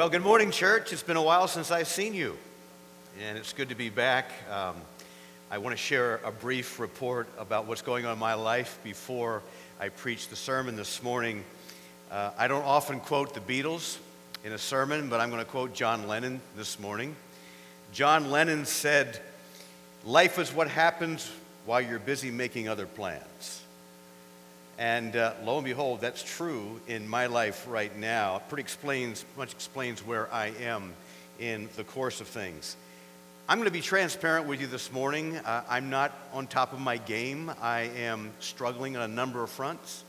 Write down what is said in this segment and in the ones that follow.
Well, good morning, church. It's been a while since I've seen you, and it's good to be back. Um, I want to share a brief report about what's going on in my life before I preach the sermon this morning. Uh, I don't often quote the Beatles in a sermon, but I'm going to quote John Lennon this morning. John Lennon said, Life is what happens while you're busy making other plans. And uh, lo and behold, that's true in my life right now. It pretty explains, much explains where I am in the course of things. I'm going to be transparent with you this morning. Uh, I'm not on top of my game. I am struggling on a number of fronts.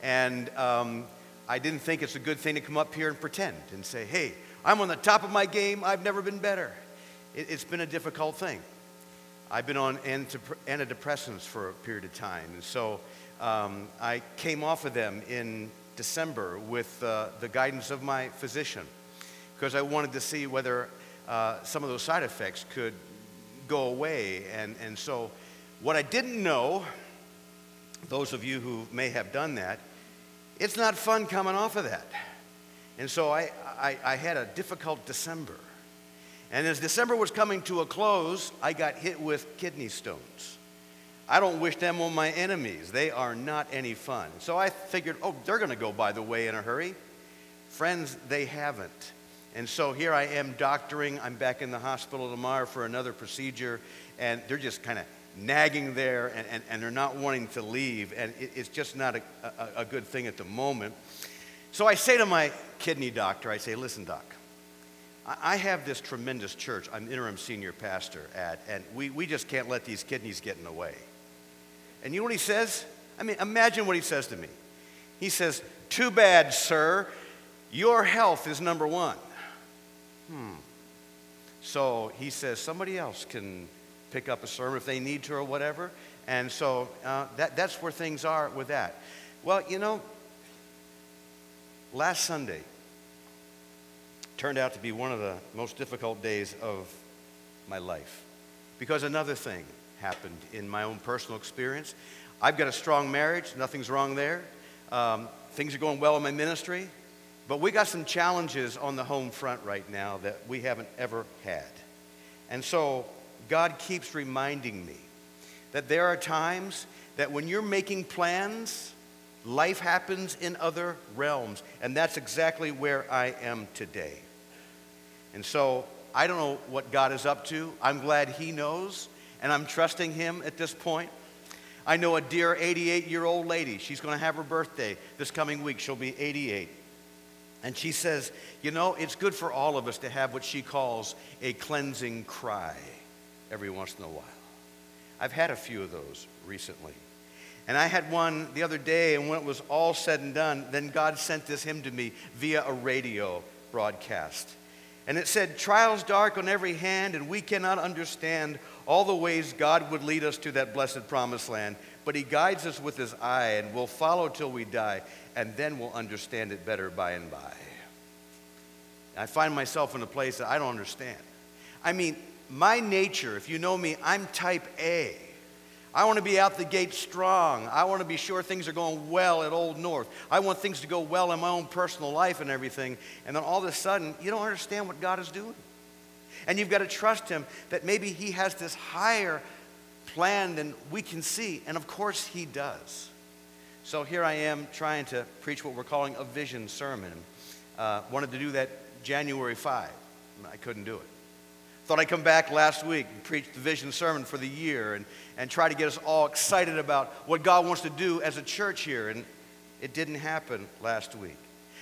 And um, I didn't think it's a good thing to come up here and pretend and say, hey, I'm on the top of my game. I've never been better. It, has been a difficult thing. I've been on antidepressants for a period of time. And so um, I came off of them in December with uh, the guidance of my physician because I wanted to see whether uh, some of those side effects could go away. And, and so, what I didn't know, those of you who may have done that, it's not fun coming off of that. And so, I, I, I had a difficult December. And as December was coming to a close, I got hit with kidney stones. I don't wish them on my enemies. They are not any fun. So I figured, oh, they're going to go by the way in a hurry. Friends, they haven't. And so here I am doctoring. I'm back in the hospital tomorrow for another procedure, and they're just kind of nagging there, and, and, and, they're not wanting to leave, and it, it's just not a, a, a good thing at the moment. So I say to my kidney doctor, I say, listen, doc, I have this tremendous church I'm interim senior pastor at, and we, we just can't let these kidneys get in the way. And you know what he says? I mean, imagine what he says to me. He says, Too bad, sir. Your health is number one. Hmm. So he says, Somebody else can pick up a sermon if they need to or whatever. And so uh, that, that's where things are with that. Well, you know, last Sunday turned out to be one of the most difficult days of my life because another thing happened in my own personal experience. I've got a strong marriage, nothing's wrong there. Um, things are going well in my ministry, but we got some challenges on the home front right now that we haven't ever had. And so God keeps reminding me that there are times that when you're making plans, life happens in other realms. And that's exactly where I am today. And so I don't know what God is up to. I'm glad He knows and I'm trusting Him at this point. I know a dear 88 year old lady. She's going to have her birthday this coming week. She'll be 88. And she says, You know, it's good for all of us to have what she calls a cleansing cry every once in a while. I've had a few of those recently. And I had one the other day, and when it was all said and done, then God sent this hymn to me via a radio broadcast. And it said, Trials dark on every hand, and we cannot understand all the ways God would lead us to that blessed promised land, but He guides us with His eye, and we'll follow till we die, and then we'll understand it better by and by. I find myself in a place that I don't understand. I mean, my nature, if you know me, I'm type A. I want to be out the gate strong. I want to be sure things are going well at Old North. I want things to go well in my own personal life and everything. And then all of a sudden, you don't understand what God is doing. And you've got to trust Him that maybe He has this higher plan than we can see. And of course, He does. So here I am trying to preach what we're calling a vision sermon. Uh, wanted to do that January 5. I couldn't do it. Thought I'd come back last week and preach the vision sermon for the year and, and try to get us all excited about what God wants to do as a church here. And it didn't happen last week.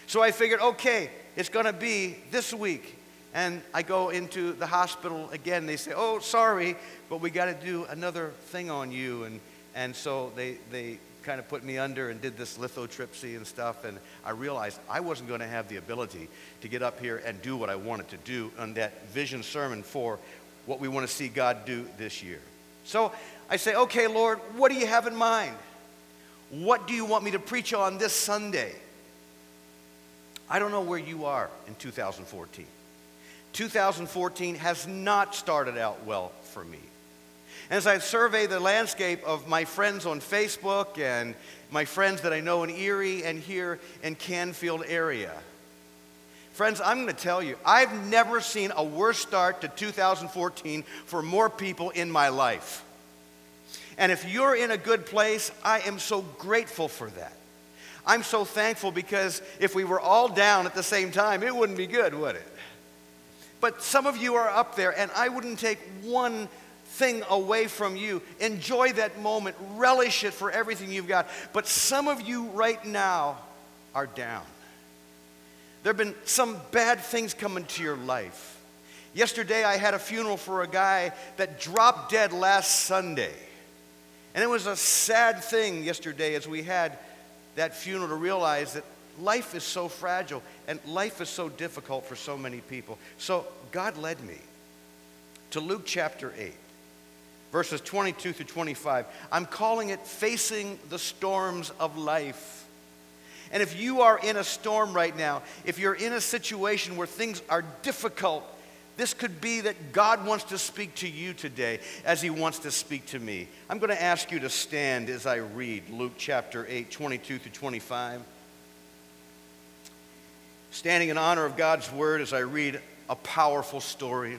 So I figured, okay, it's going to be this week and I go into the hospital again. They say, oh, sorry, but we got to do another thing on you. And, and so they, they kind of put me under and did this lithotripsy and stuff. And I realized I wasn't going to have the ability to get up here and do what I wanted to do on that vision sermon for what we want to see God do this year. So I say, okay, Lord, what do you have in mind? What do you want me to preach on this Sunday? I don't know where you are in 2014. 2014 has not started out well for me. As I survey the landscape of my friends on Facebook and my friends that I know in Erie and here in Canfield area, Friends, I'm going to tell you, I've never seen a worse start to 2014 for more people in my life. And if you're in a good place, I am so grateful for that. I'm so thankful because if we were all down at the same time, it wouldn't be good, would it? But some of you are up there, and I wouldn't take one thing away from you. Enjoy that moment, relish it for everything you've got. But some of you right now are down. There have been some bad things coming to your life. Yesterday, I had a funeral for a guy that dropped dead last Sunday. And it was a sad thing yesterday as we had that funeral to realize that life is so fragile and life is so difficult for so many people. So God led me to Luke chapter 8, verses 22 through 25. I'm calling it Facing the Storms of Life. And if you are in a storm right now, if you're in a situation where things are difficult, this could be that God wants to speak to you today as He wants to speak to me. I'm going to ask you to stand as I read Luke chapter 8, 22 through 25. Standing in honor of God's word as I read a powerful story.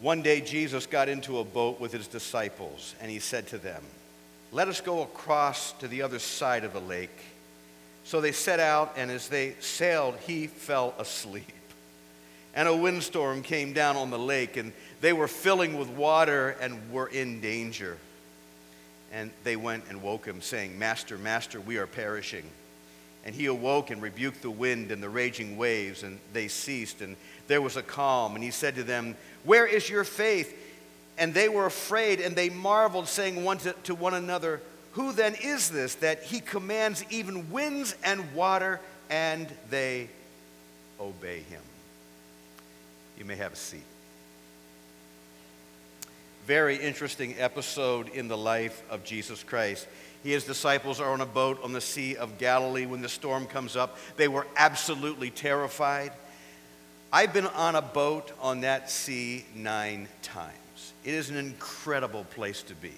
One day, Jesus got into a boat with his disciples, and he said to them, Let us go across to the other side of the lake. So they set out, and as they sailed, he fell asleep and a windstorm came down on the lake, and they were filling with water and were in danger. And they went and woke him, saying, Master, Master, we are perishing. And he awoke and rebuked the wind and the raging waves, and they ceased, and there was a calm. And he said to them, Where is your faith? And they were afraid, and they marveled, saying one to, to one another, Who then is this that he commands even winds and water, and they obey him? You may have a seat. Very interesting episode in the life of Jesus Christ. He and his disciples are on a boat on the Sea of Galilee when the storm comes up. They were absolutely terrified. I've been on a boat on that sea nine times. It is an incredible place to be.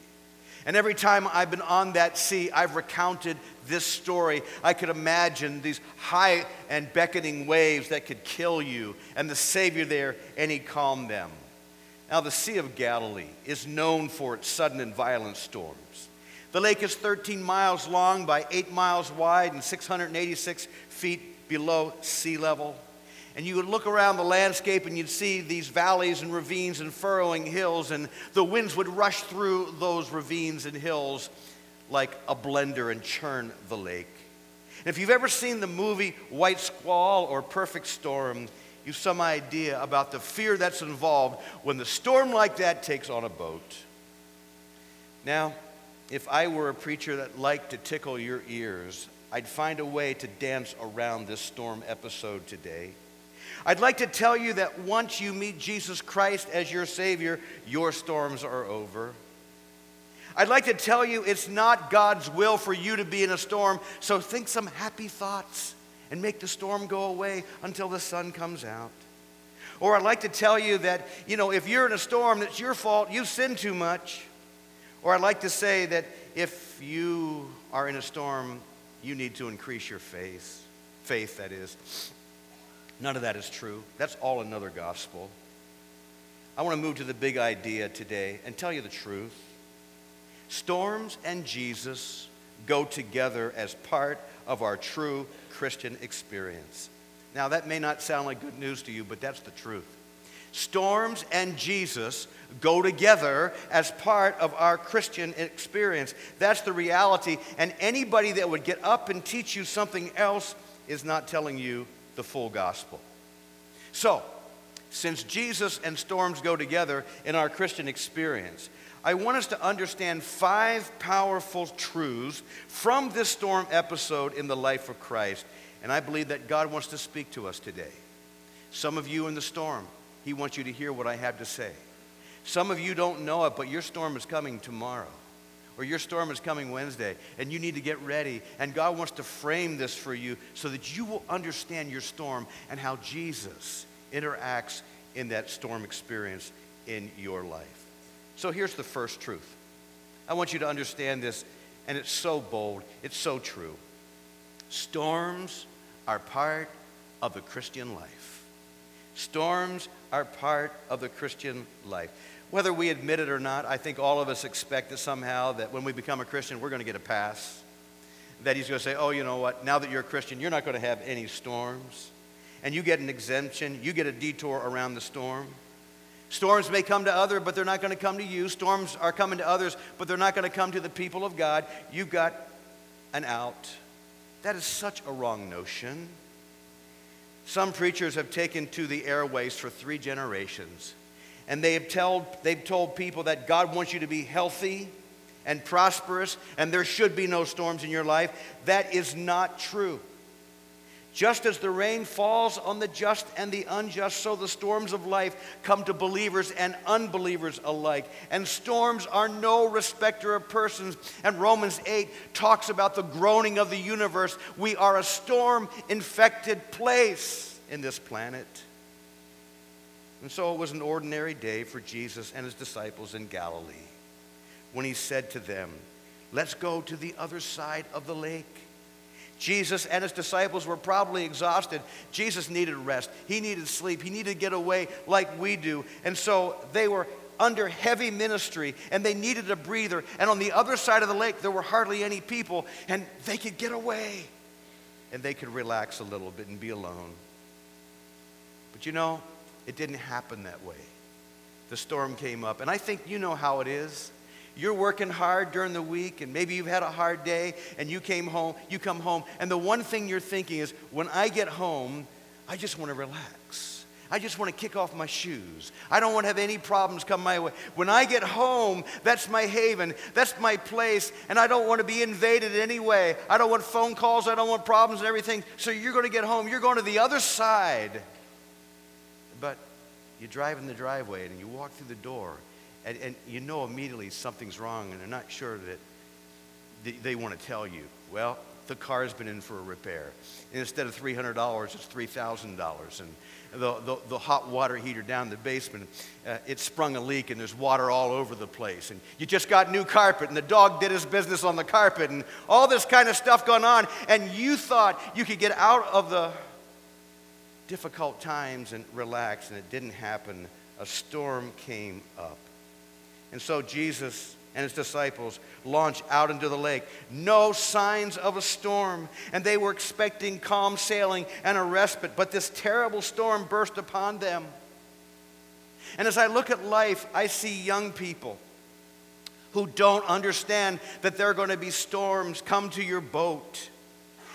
And every time I've been on that sea, I've recounted this story. I could imagine these high and beckoning waves that could kill you, and the Savior there, and He calmed them. Now, the Sea of Galilee is known for its sudden and violent storms. The lake is 13 miles long by 8 miles wide and 686 feet below sea level. And you would look around the landscape and you'd see these valleys and ravines and furrowing hills, and the winds would rush through those ravines and hills like a blender and churn the lake. And if you've ever seen the movie White Squall or Perfect Storm, you've some idea about the fear that's involved when the storm like that takes on a boat. Now, if I were a preacher that liked to tickle your ears, I'd find a way to dance around this storm episode today. I'd like to tell you that once you meet Jesus Christ as your Savior, your storms are over. I'd like to tell you it's not God's will for you to be in a storm, so think some happy thoughts and make the storm go away until the sun comes out. Or I'd like to tell you that, you know, if you're in a storm, it's your fault, you sin too much. Or I'd like to say that if you are in a storm, you need to increase your faith. Faith, that is. None of that is true. That's all another gospel. I want to move to the big idea today and tell you the truth. Storms and Jesus go together as part of our true Christian experience. Now, that may not sound like good news to you, but that's the truth. Storms and Jesus go together as part of our Christian experience. That's the reality. And anybody that would get up and teach you something else is not telling you the full gospel. So, since Jesus and storms go together in our Christian experience, I want us to understand five powerful truths from this storm episode in the life of Christ. And I believe that God wants to speak to us today. Some of you in the storm, He wants you to hear what I have to say. Some of you don't know it, but your storm is coming tomorrow or your storm is coming Wednesday, and you need to get ready. And God wants to frame this for you so that you will understand your storm and how Jesus interacts in that storm experience in your life. So here's the first truth. I want you to understand this, and it's so bold, it's so true. Storms are part of the Christian life. Storms are part of the Christian life. Whether we admit it or not, I think all of us expect that somehow that when we become a Christian, we're going to get a pass. That he's going to say, oh, you know what, now that you're a Christian, you're not going to have any storms. And you get an exemption, you get a detour around the storm. Storms may come to others, but they're not going to come to you. Storms are coming to others, but they're not going to come to the people of God. You've got an out. That is such a wrong notion. Some preachers have taken to the airways for three generations, and they have told, they've told people that God wants you to be healthy and prosperous, and there should be no storms in your life. That is not true. Just as the rain falls on the just and the unjust, so the storms of life come to believers and unbelievers alike. And storms are no respecter of persons. And Romans 8 talks about the groaning of the universe. We are a storm infected place in this planet. And so it was an ordinary day for Jesus and his disciples in Galilee when he said to them, Let's go to the other side of the lake. Jesus and his disciples were probably exhausted. Jesus needed rest. He needed sleep. He needed to get away like we do. And so they were under heavy ministry and they needed a breather. And on the other side of the lake, there were hardly any people and they could get away and they could relax a little bit and be alone. But you know, it didn't happen that way. The storm came up. And I think you know how it is. You're working hard during the week, and maybe you've had a hard day, and you came home, you come home, and the one thing you're thinking is, when I get home, I just want to relax. I just want to kick off my shoes. I don't want to have any problems come my way. When I get home, that's my haven, that's my place, and I don't want to be invaded in any way. I don't want phone calls, I don't want problems and everything. So you're going to get home, you're going to the other side. But you drive in the driveway and you walk through the door and, and you know immediately something's wrong and they're not sure that they, they want to tell you. Well, the car's been in for a repair. And instead of $300, it's $3,000. And the, the, the, hot water heater down in the basement, uh, it sprung a leak and there's water all over the place. And you just got new carpet and the dog did his business on the carpet and all this kind of stuff going on. And you thought you could get out of the difficult times and relax, and it didn't happen. A storm came up. And so Jesus and his disciples launch out into the lake. No signs of a storm. And they were expecting calm sailing and a respite, but this terrible storm burst upon them. And as I look at life, I see young people who don't understand that there are going to be storms come to your boat.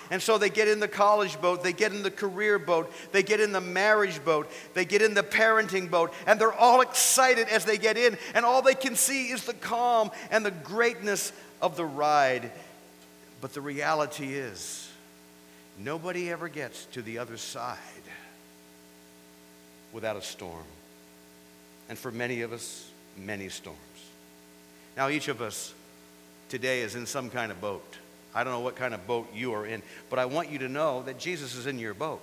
And so they get in the college boat, they get in the career boat, they get in the marriage boat, they get in the parenting boat, and they're all excited as they get in, and all they can see is the calm and the greatness of the ride. But the reality is, nobody ever gets to the other side without a storm. And for many of us, many storms. Now, each of us today is in some kind of boat. I don't know what kind of boat you are in, but I want you to know that Jesus is in your boat.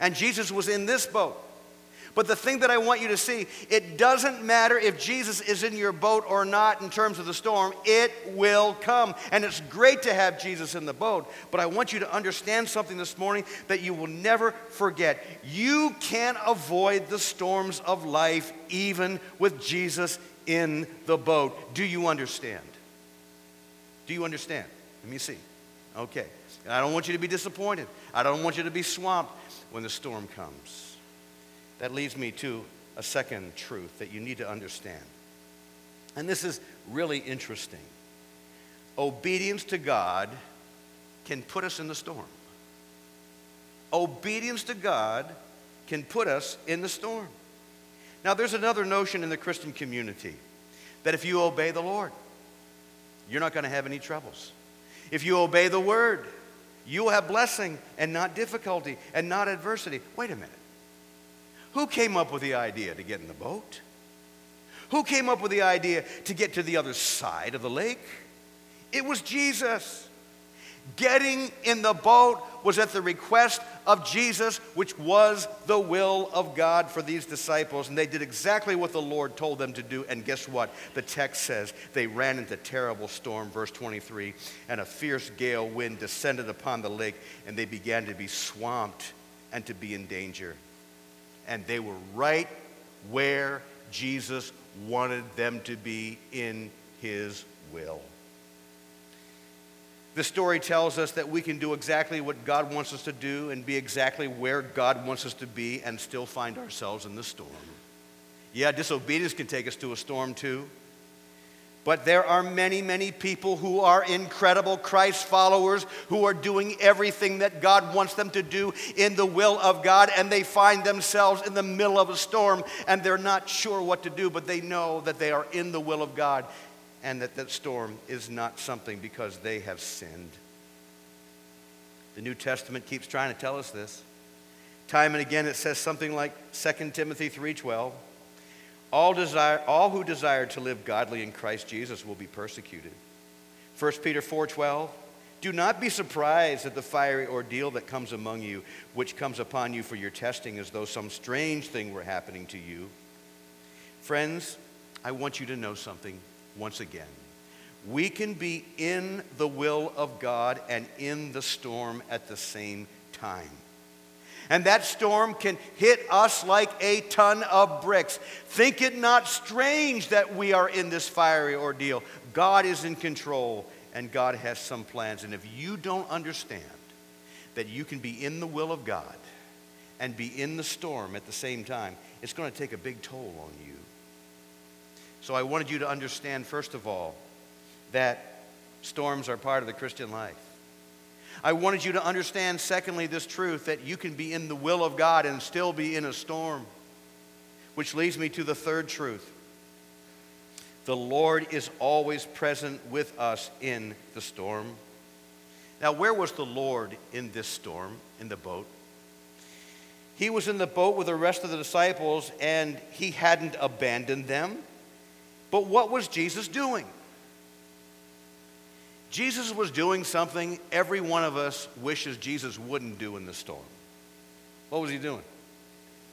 And Jesus was in this boat. But the thing that I want you to see, it doesn't matter if Jesus is in your boat or not in terms of the storm, it will come. And it's great to have Jesus in the boat, but I want you to understand something this morning that you will never forget. You can't avoid the storms of life even with Jesus in the boat. Do you understand? Do you understand? Let me see. Okay. And I don't want you to be disappointed. I don't want you to be swamped when the storm comes. That leads me to a second truth that you need to understand. And this is really interesting. Obedience to God can put us in the storm. Obedience to God can put us in the storm. Now, there's another notion in the Christian community that if you obey the Lord, you're not going to have any troubles. If you obey the word, you will have blessing and not difficulty and not adversity. Wait a minute. Who came up with the idea to get in the boat? Who came up with the idea to get to the other side of the lake? It was Jesus. Getting in the boat was at the request of Jesus, which was the will of God for these disciples. And they did exactly what the Lord told them to do. And guess what? The text says they ran into terrible storm, verse 23, and a fierce gale wind descended upon the lake, and they began to be swamped and to be in danger. And they were right where Jesus wanted them to be in his will. The story tells us that we can do exactly what God wants us to do and be exactly where God wants us to be and still find ourselves in the storm. Yeah, disobedience can take us to a storm too. But there are many, many people who are incredible Christ followers who are doing everything that God wants them to do in the will of God, and they find themselves in the middle of a storm and they're not sure what to do, but they know that they are in the will of God and that that storm is not something because they have sinned. The New Testament keeps trying to tell us this. Time and again it says something like 2 Timothy 3:12. All, desire, all who desire to live godly in Christ Jesus will be persecuted. 1 Peter 4:12 Do not be surprised at the fiery ordeal that comes among you, which comes upon you for your testing as though some strange thing were happening to you. Friends, I want you to know something once again. We can be in the will of God and in the storm at the same time. And that storm can hit us like a ton of bricks. Think it not strange that we are in this fiery ordeal. God is in control and God has some plans. And if you don't understand that you can be in the will of God and be in the storm at the same time, it's going to take a big toll on you. So I wanted you to understand, first of all, that storms are part of the Christian life. I wanted you to understand, secondly, this truth that you can be in the will of God and still be in a storm. Which leads me to the third truth the Lord is always present with us in the storm. Now, where was the Lord in this storm, in the boat? He was in the boat with the rest of the disciples, and he hadn't abandoned them. But what was Jesus doing? Jesus was doing something every one of us wishes Jesus wouldn't do in the storm. What was he doing?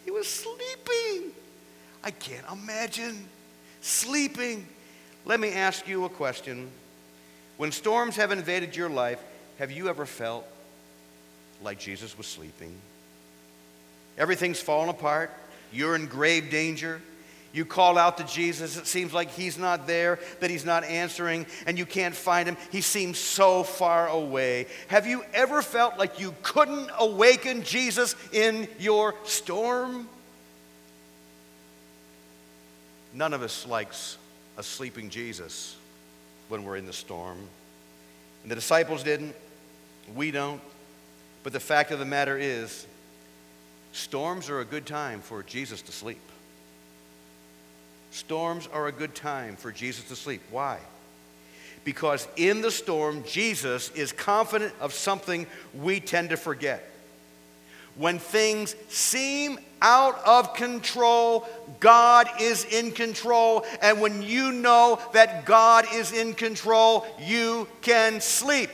He was sleeping. I can't imagine sleeping. Let me ask you a question. When storms have invaded your life, have you ever felt like Jesus was sleeping? Everything's fallen apart. You're in grave danger. You call out to Jesus, it seems like he's not there, that he's not answering, and you can't find him. He seems so far away. Have you ever felt like you couldn't awaken Jesus in your storm? None of us likes a sleeping Jesus when we're in the storm. And the disciples didn't, we don't. But the fact of the matter is, storms are a good time for Jesus to sleep. Storms are a good time for Jesus to sleep. Why? Because in the storm, Jesus is confident of something we tend to forget. When things seem out of control, God is in control. And when you know that God is in control, you can sleep.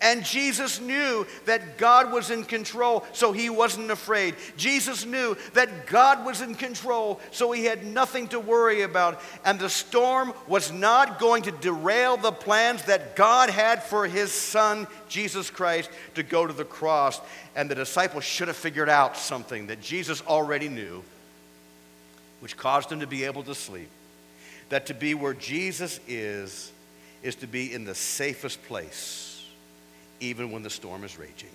And Jesus knew that God was in control, so he wasn't afraid. Jesus knew that God was in control, so he had nothing to worry about. And the storm was not going to derail the plans that God had for his son, Jesus Christ, to go to the cross. And the disciples should have figured out something that Jesus already knew, which caused him to be able to sleep. That to be where Jesus is, is to be in the safest place even when the storm is raging.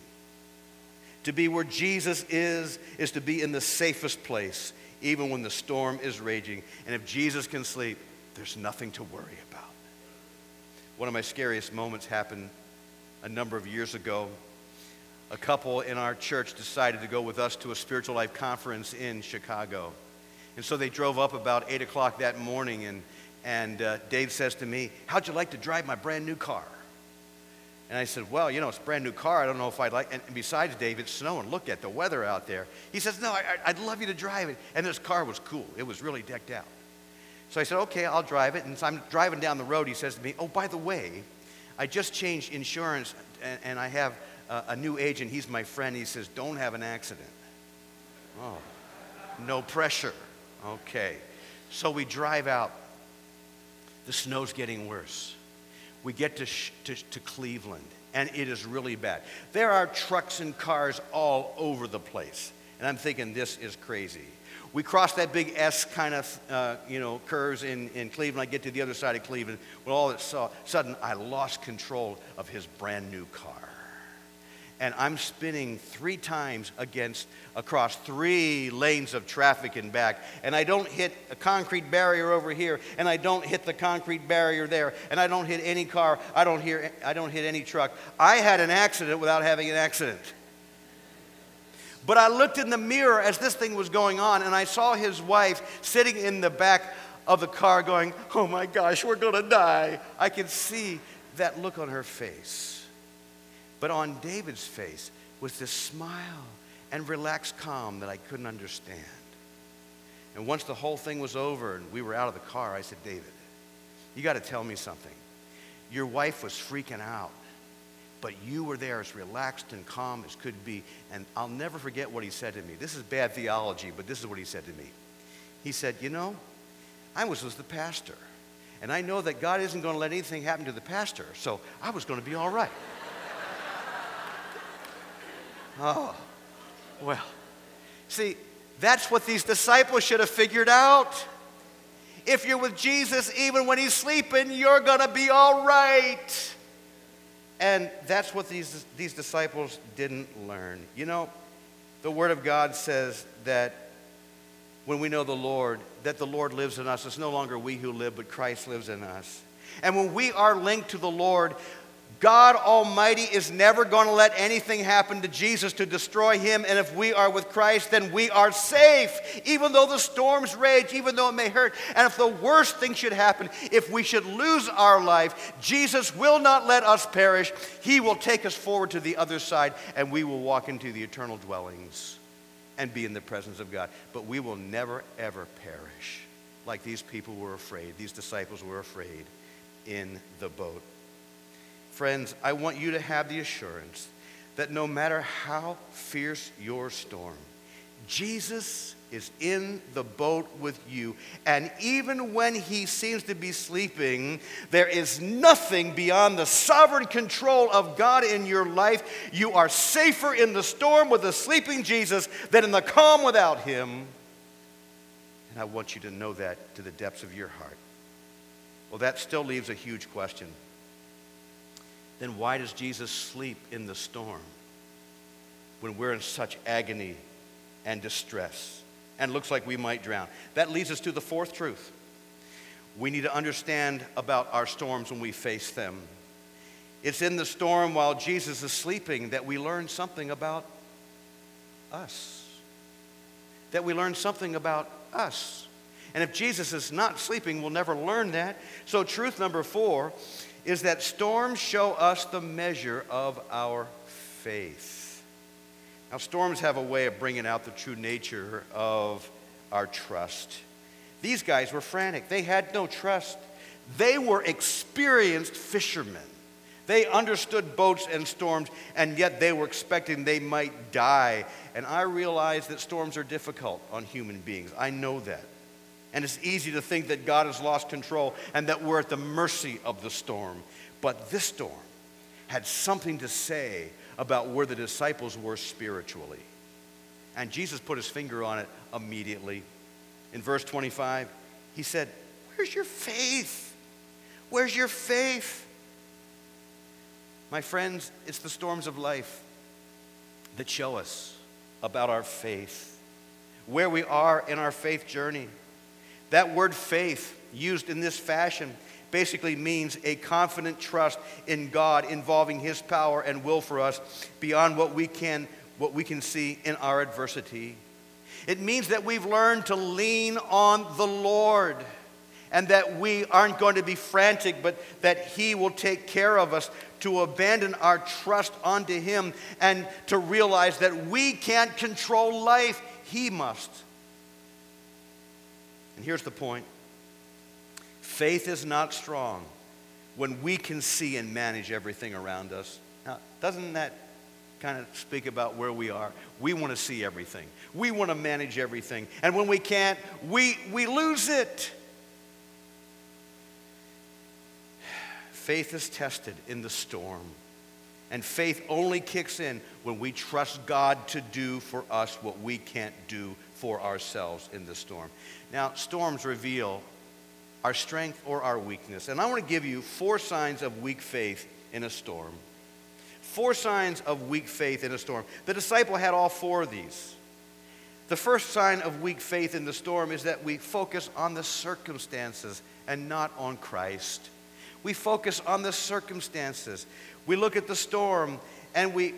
To be where Jesus is, is to be in the safest place, even when the storm is raging. And if Jesus can sleep, there's nothing to worry about. One of my scariest moments happened a number of years ago. A couple in our church decided to go with us to a spiritual life conference in Chicago. And so they drove up about 8 o'clock that morning, and, and uh, Dave says to me, How'd you like to drive my brand new car? And I said, Well, you know, it's a brand new car. I don't know if I'd like. And besides, Dave, it's snowing. Look at the weather out there. He says, No, I, would love you to drive it. And this car was cool, it was really decked out. So I said, Okay, I'll drive it. And so I'm driving down the road. He says to me, Oh, by the way, I just changed insurance and, and I have a, a new agent. He's my friend. He says, Don't have an accident. Oh, no pressure. Okay. So we drive out. The snow's getting worse. We get to, to, to Cleveland, and it is really bad. There are trucks and cars all over the place. And I'm thinking, this is crazy. We cross that big S kind of, uh, you know, curves in, in Cleveland. I get to the other side of Cleveland. Well, all of a sudden, I lost control of his brand new car and I'm spinning three times against across three lanes of traffic and back, and I don't hit a concrete barrier over here, and I don't hit the concrete barrier there, and I don't hit any car, I don't hear I don't hit any truck. I had an accident without having an accident. But I looked in the mirror as this thing was going on, and I saw his wife sitting in the back of the car going, Oh my gosh, we're gonna die. I could see that look on her face. But on David's face was this smile and relaxed calm that I couldn't understand. And once the whole thing was over and we were out of the car, I said, David, you got to tell me something. Your wife was freaking out, but you were there as relaxed and calm as could be. And I'll never forget what he said to me. This is bad theology, but this is what he said to me. He said, You know, I was with the pastor, and I know that God isn't going to let anything happen to the pastor, so I was going to be all right. Oh, well. See, that's what these disciples should have figured out. If you're with Jesus, even when he's sleeping, you're going to be all right. And that's what these, these disciples didn't learn. You know, the Word of God says that when we know the Lord, that the Lord lives in us. It's no longer we who live, but Christ lives in us. And when we are linked to the Lord, God Almighty is never going to let anything happen to Jesus to destroy him. And if we are with Christ, then we are safe, even though the storms rage, even though it may hurt. And if the worst thing should happen, if we should lose our life, Jesus will not let us perish. He will take us forward to the other side, and we will walk into the eternal dwellings and be in the presence of God. But we will never, ever perish like these people were afraid, these disciples were afraid in the boat. Friends, I want you to have the assurance that no matter how fierce your storm, Jesus is in the boat with you. And even when he seems to be sleeping, there is nothing beyond the sovereign control of God in your life. You are safer in the storm with a sleeping Jesus than in the calm without him. And I want you to know that to the depths of your heart. Well, that still leaves a huge question then why does Jesus sleep in the storm when we're in such agony and distress and looks like we might drown? That leads us to the fourth truth. We need to understand about our storms when we face them. It's in the storm while Jesus is sleeping that we learn something about us. That we learn something about us. And if Jesus is not sleeping, we'll never learn that. So, truth number four is that storms show us the measure of our faith. Now, storms have a way of bringing out the true nature of our trust. These guys were frantic, they had no trust. They were experienced fishermen. They understood boats and storms, and yet they were expecting they might die. And I realize that storms are difficult on human beings. I know that. And it's easy to think that God has lost control and that we're at the mercy of the storm. But this storm had something to say about where the disciples were spiritually. And Jesus put his finger on it immediately. In verse 25, he said, Where's your faith? Where's your faith? My friends, it's the storms of life that show us about our faith, where we are in our faith journey. That word faith, used in this fashion, basically means a confident trust in God involving His power and will for us beyond what we can, what we can see in our adversity. It means that we've learned to lean on the Lord and that we aren't going to be frantic, but that He will take care of us, to abandon our trust onto Him and to realize that we can't control life, He must. And here's the point faith is not strong when we can see and manage everything around us. Now, doesn't that kind of speak about where we are. We want to see everything, we want to manage everything. And when we can't, we, we lose it. Faith is tested in the storm. And faith only kicks in when we trust God to do for us what we can't do for ourselves in the storm. Now, storms reveal our strength or our weakness. And I want to give you four signs of weak faith in a storm. Four signs of weak faith in a storm. The disciple had all four of these. The first sign of weak faith in the storm is that we focus on the circumstances and not on Christ. We focus on the circumstances. We look at the storm and we,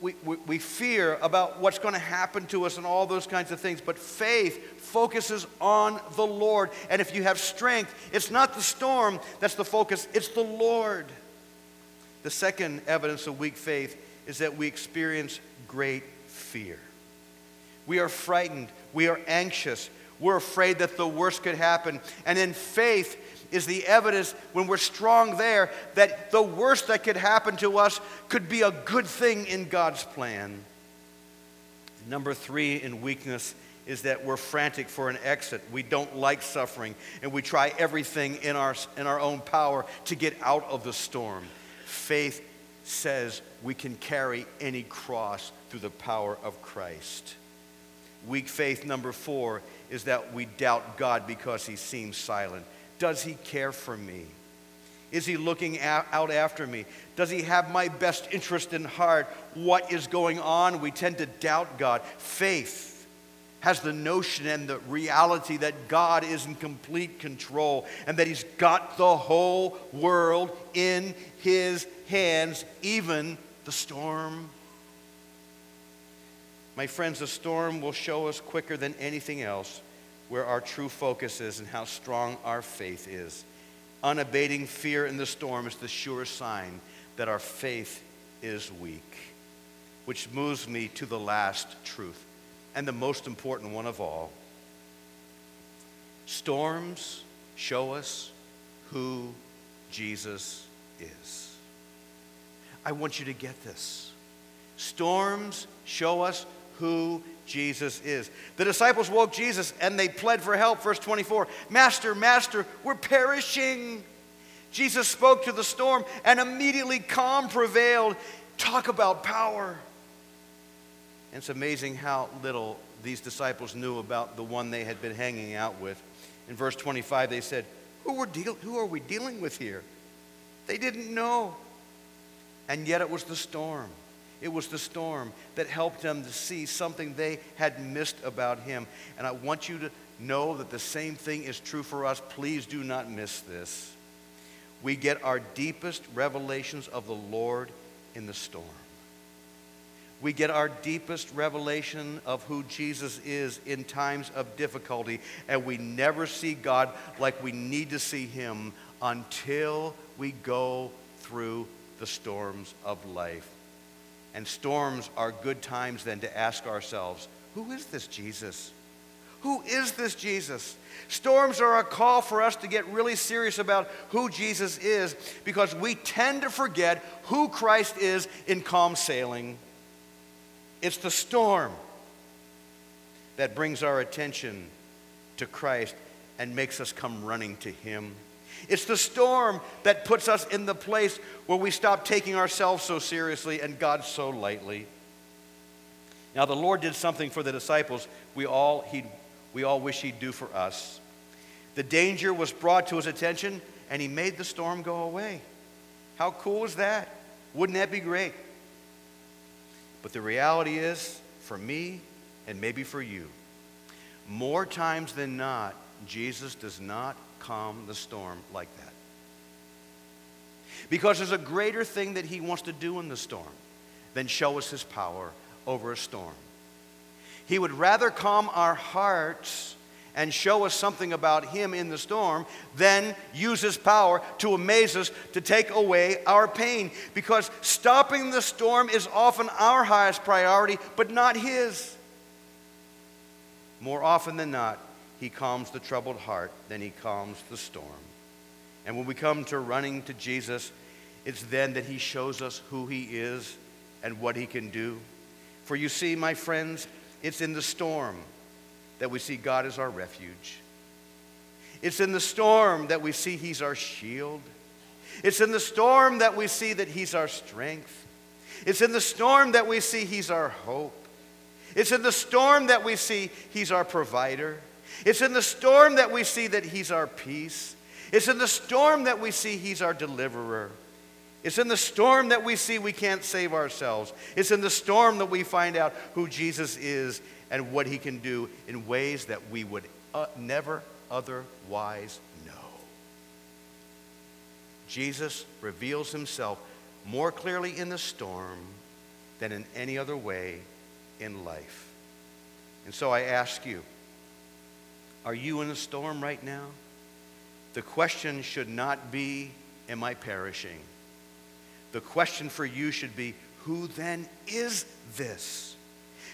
we, we, fear about what's going to happen to us and all those kinds of things. But faith focuses on the Lord. And if you have strength, it's not the storm that's the focus, it's the Lord. The second evidence of weak faith is that we experience great fear. We are frightened, we are anxious, we're afraid that the worst could happen. And in faith, is the evidence when we're strong there that the worst that could happen to us could be a good thing in God's plan. Number three in weakness is that we're frantic for an exit. We don't like suffering, and we try everything in our, in our own power to get out of the storm. Faith says we can carry any cross through the power of Christ. Weak faith number four is that we doubt God because he seems silent. Does he care for me? Is he looking out after me? Does he have my best interest in heart? What is going on? We tend to doubt God. Faith has the notion and the reality that God is in complete control and that he's got the whole world in his hands, even the storm. My friends, the storm will show us quicker than anything else where our true focus is and how strong our faith is. Unabating fear in the storm is the sure sign that our faith is weak, which moves me to the last truth and the most important one of all. Storms show us who Jesus is. I want you to get this. Storms show us who Jesus is. The disciples woke Jesus and they pled for help. Verse 24 Master, Master, we're perishing. Jesus spoke to the storm and immediately calm prevailed. Talk about power. And it's amazing how little these disciples knew about the one they had been hanging out with. In verse 25, they said, Who, deal- who are we dealing with here? They didn't know. And yet it was the storm. It was the storm that helped them to see something they had missed about him. And I want you to know that the same thing is true for us. Please do not miss this. We get our deepest revelations of the Lord in the storm. We get our deepest revelation of who Jesus is in times of difficulty, and we never see God like we need to see Him until we go through the storms of life. And storms are good times then to ask ourselves who is this Jesus? Who is this Jesus? Storms are a call for us to get really serious about who Jesus is because we tend to forget who Christ is in calm sailing. It's the storm that brings our attention to Christ and makes us come running to Him. It's the storm that puts us in the place where we stop taking ourselves so seriously and God so lightly. Now, the Lord did something for the disciples we all, he we all wish He'd do for us. The danger was brought to His attention, and He made the storm go away. How cool is that? Wouldn't that be great? But the reality is, for me and maybe for you, more times than not, Jesus does not calm the storm like that. Because there's a greater thing that he wants to do in the storm than show us his power over a storm. He would rather calm our hearts and show us something about him in the storm than use his power to amaze us to take away our pain. Because stopping the storm is often our highest priority, but not his. More often than not, he calms the troubled heart then he calms the storm. And when we come to running to Jesus, it's then that he shows us who he is and what he can do. For you see, my friends, it's in the storm that we see God as our refuge. It's in the storm that we see he's our shield. It's in the storm that we see that he's our strength. It's in the storm that we see he's our hope. It's in the storm that we see he's our provider. It's in the storm that we see that he's our peace. It's in the storm that we see he's our deliverer. It's in the storm that we see we can't save ourselves. It's in the storm that we find out who Jesus is and what he can do in ways that we would uh, never otherwise know. Jesus reveals himself more clearly in the storm than in any other way in life. And so I ask you, are you in a storm right now? The question should not be, Am I perishing? The question for you should be, Who then is this?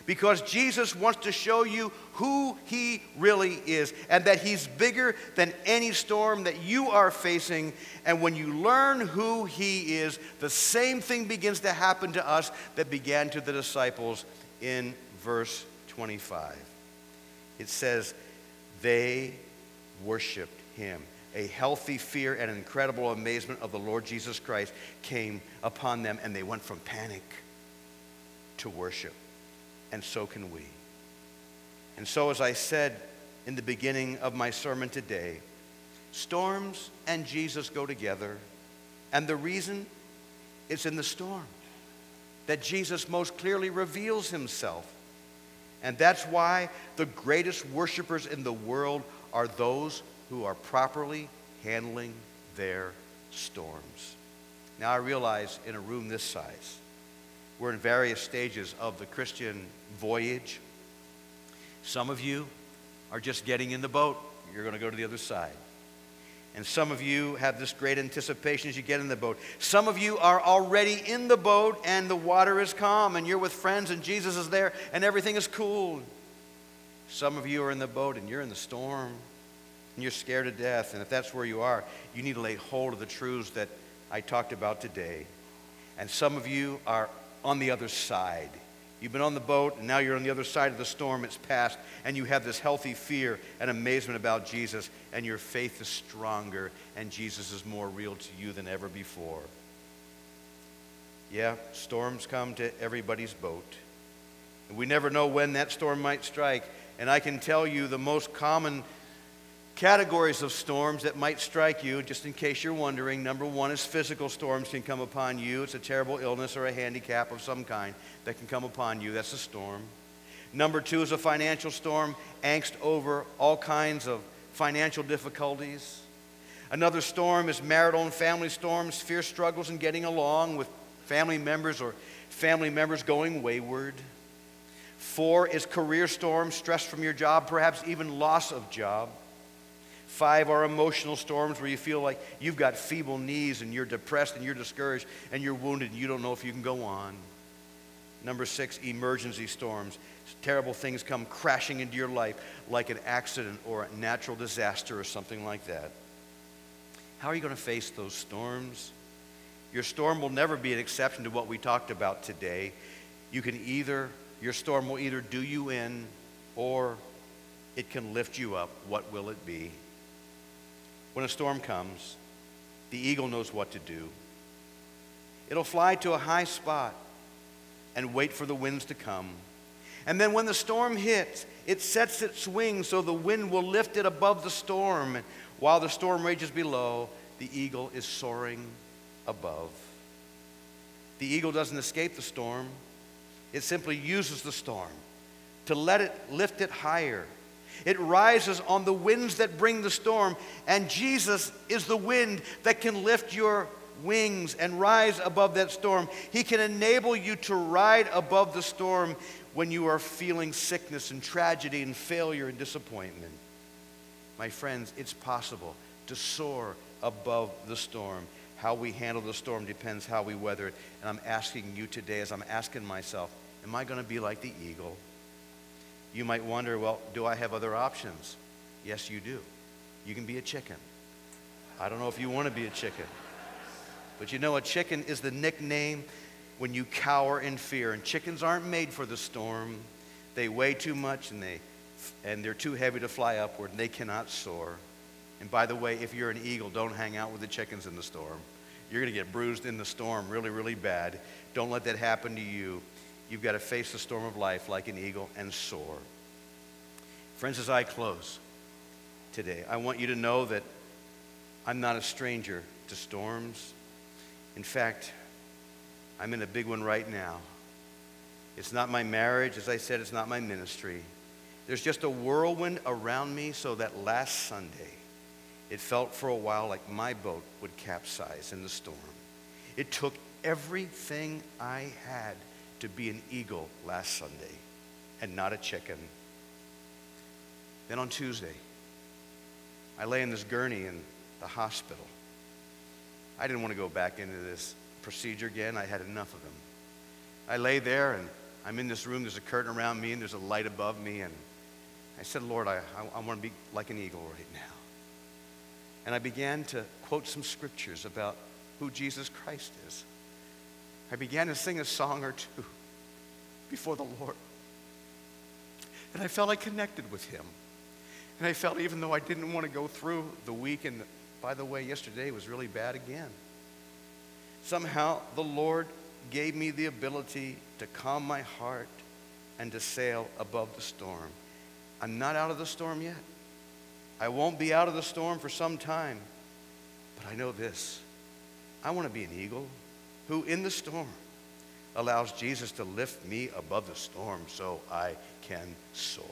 Because Jesus wants to show you who he really is and that he's bigger than any storm that you are facing. And when you learn who he is, the same thing begins to happen to us that began to the disciples in verse 25. It says, They worshiped him a healthy fear and incredible amazement of the Lord Jesus Christ came upon them, and they went from panic to worship. And so can we. And so, as I said in the beginning of my sermon today, storms and Jesus go together. And the reason is in the storm that Jesus most clearly reveals himself. And that's why the greatest worshipers in the world are those who are properly handling their storms. Now, I realize in a room this size, we're in various stages of the Christian voyage. Some of you are just getting in the boat, you're going to go to the other side. And some of you have this great anticipation as you get in the boat. Some of you are already in the boat and the water is calm and you're with friends and Jesus is there and everything is cool. Some of you are in the boat and you're in the storm and you're scared to death, and if that's where you are, you need to lay hold of the truths that I talked about today. And some of you are on the other side. You've been on the boat, and now you're on the other side of the storm. It's past, and you have this healthy fear and amazement about Jesus, and your faith is stronger, and Jesus is more real to you than ever before. Yeah, storms come to everybody's boat. And we never know when that storm might strike. And I can tell you the most common categories of storms that might strike you, just in case you're wondering. Number one is physical storms can come upon you. It's a terrible illness or a handicap of some kind that can come upon you. That's a storm. Number two is a financial storm, angst over all kinds of financial difficulties. Another storm is marital and family storms, fierce struggles in getting along with family members or family members going wayward. Four is career storms, stress from your job, perhaps even loss of job. Five are emotional storms where you feel like you've got feeble knees and you're depressed and you're discouraged and you're wounded and you don't know if you can go on. Number six, emergency storms. Terrible things come crashing into your life like an accident or a natural disaster or something like that. How are you going to face those storms? Your storm will never be an exception to what we talked about today. You can either, your storm will either do you in or it can lift you up. What will it be? When a storm comes, the eagle knows what to do. It'll fly to a high spot and wait for the winds to come. And then when the storm hits, it sets its wings so the wind will lift it above the storm. While the storm rages below, the eagle is soaring above. The eagle doesn't escape the storm, it simply uses the storm to let it lift it higher it rises on the winds that bring the storm, and Jesus is the wind that can lift your wings and rise above that storm. He can enable you to ride above the storm when you are feeling sickness and tragedy and failure and disappointment. My friends, it's possible to soar above the storm. How we handle the storm depends how we weather it. And I'm asking you today, as I'm asking myself, am I going to be like the eagle? You might wonder, well, do I have other options? Yes, you do. You can be a chicken. I don't know if you want to be a chicken. But you know, a chicken is the nickname when you cower in fear. And chickens aren't made for the storm. They weigh too much and, they, and they're too heavy to fly upward and they cannot soar. And by the way, if you're an eagle, don't hang out with the chickens in the storm. You're going to get bruised in the storm really, really bad. Don't let that happen to you. You've got to face the storm of life like an eagle and soar. Friends, as I close today, I want you to know that I'm not a stranger to storms. In fact, I'm in a big one right now. It's not my marriage, as I said, it's not my ministry. There's just a whirlwind around me so that last Sunday, it felt for a while like my boat would capsize in the storm. It took everything I had to be an eagle last Sunday and not a chicken. Then on Tuesday, I lay in this gurney in the hospital. I didn't want to go back into this procedure again. I had enough of them. I lay there and I'm in this room. There's a curtain around me and there's a light above me. And I said, Lord, I, I, I want to be like an eagle right now. And I began to quote some scriptures about who Jesus Christ is. I began to sing a song or two before the Lord. And I felt I connected with him. And I felt even though I didn't want to go through the week, and by the way, yesterday was really bad again. Somehow the Lord gave me the ability to calm my heart and to sail above the storm. I'm not out of the storm yet. I won't be out of the storm for some time. But I know this I want to be an eagle who, in the storm, allows Jesus to lift me above the storm so I can soar.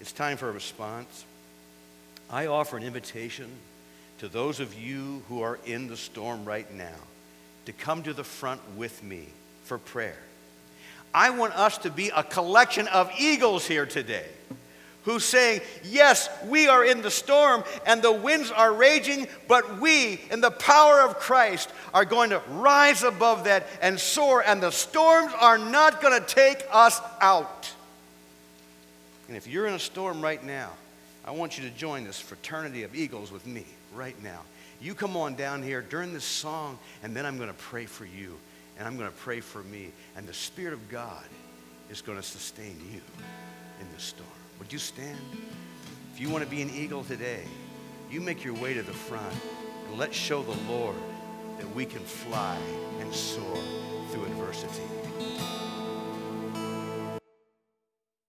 It's time for a response. I offer an invitation to those of you who are in the storm right now to come to the front with me for prayer. I want us to be a collection of eagles here today who's saying, Yes, we are in the storm and the winds are raging, but we, in the power of Christ, are going to rise above that and soar, and the storms are not going to take us out. And if you're in a storm right now, I want you to join this fraternity of eagles with me right now. You come on down here during this song, and then I'm going to pray for you, and I'm going to pray for me, and the Spirit of God is going to sustain you in this storm. Would you stand? If you want to be an eagle today, you make your way to the front, and let's show the Lord that we can fly and soar through adversity.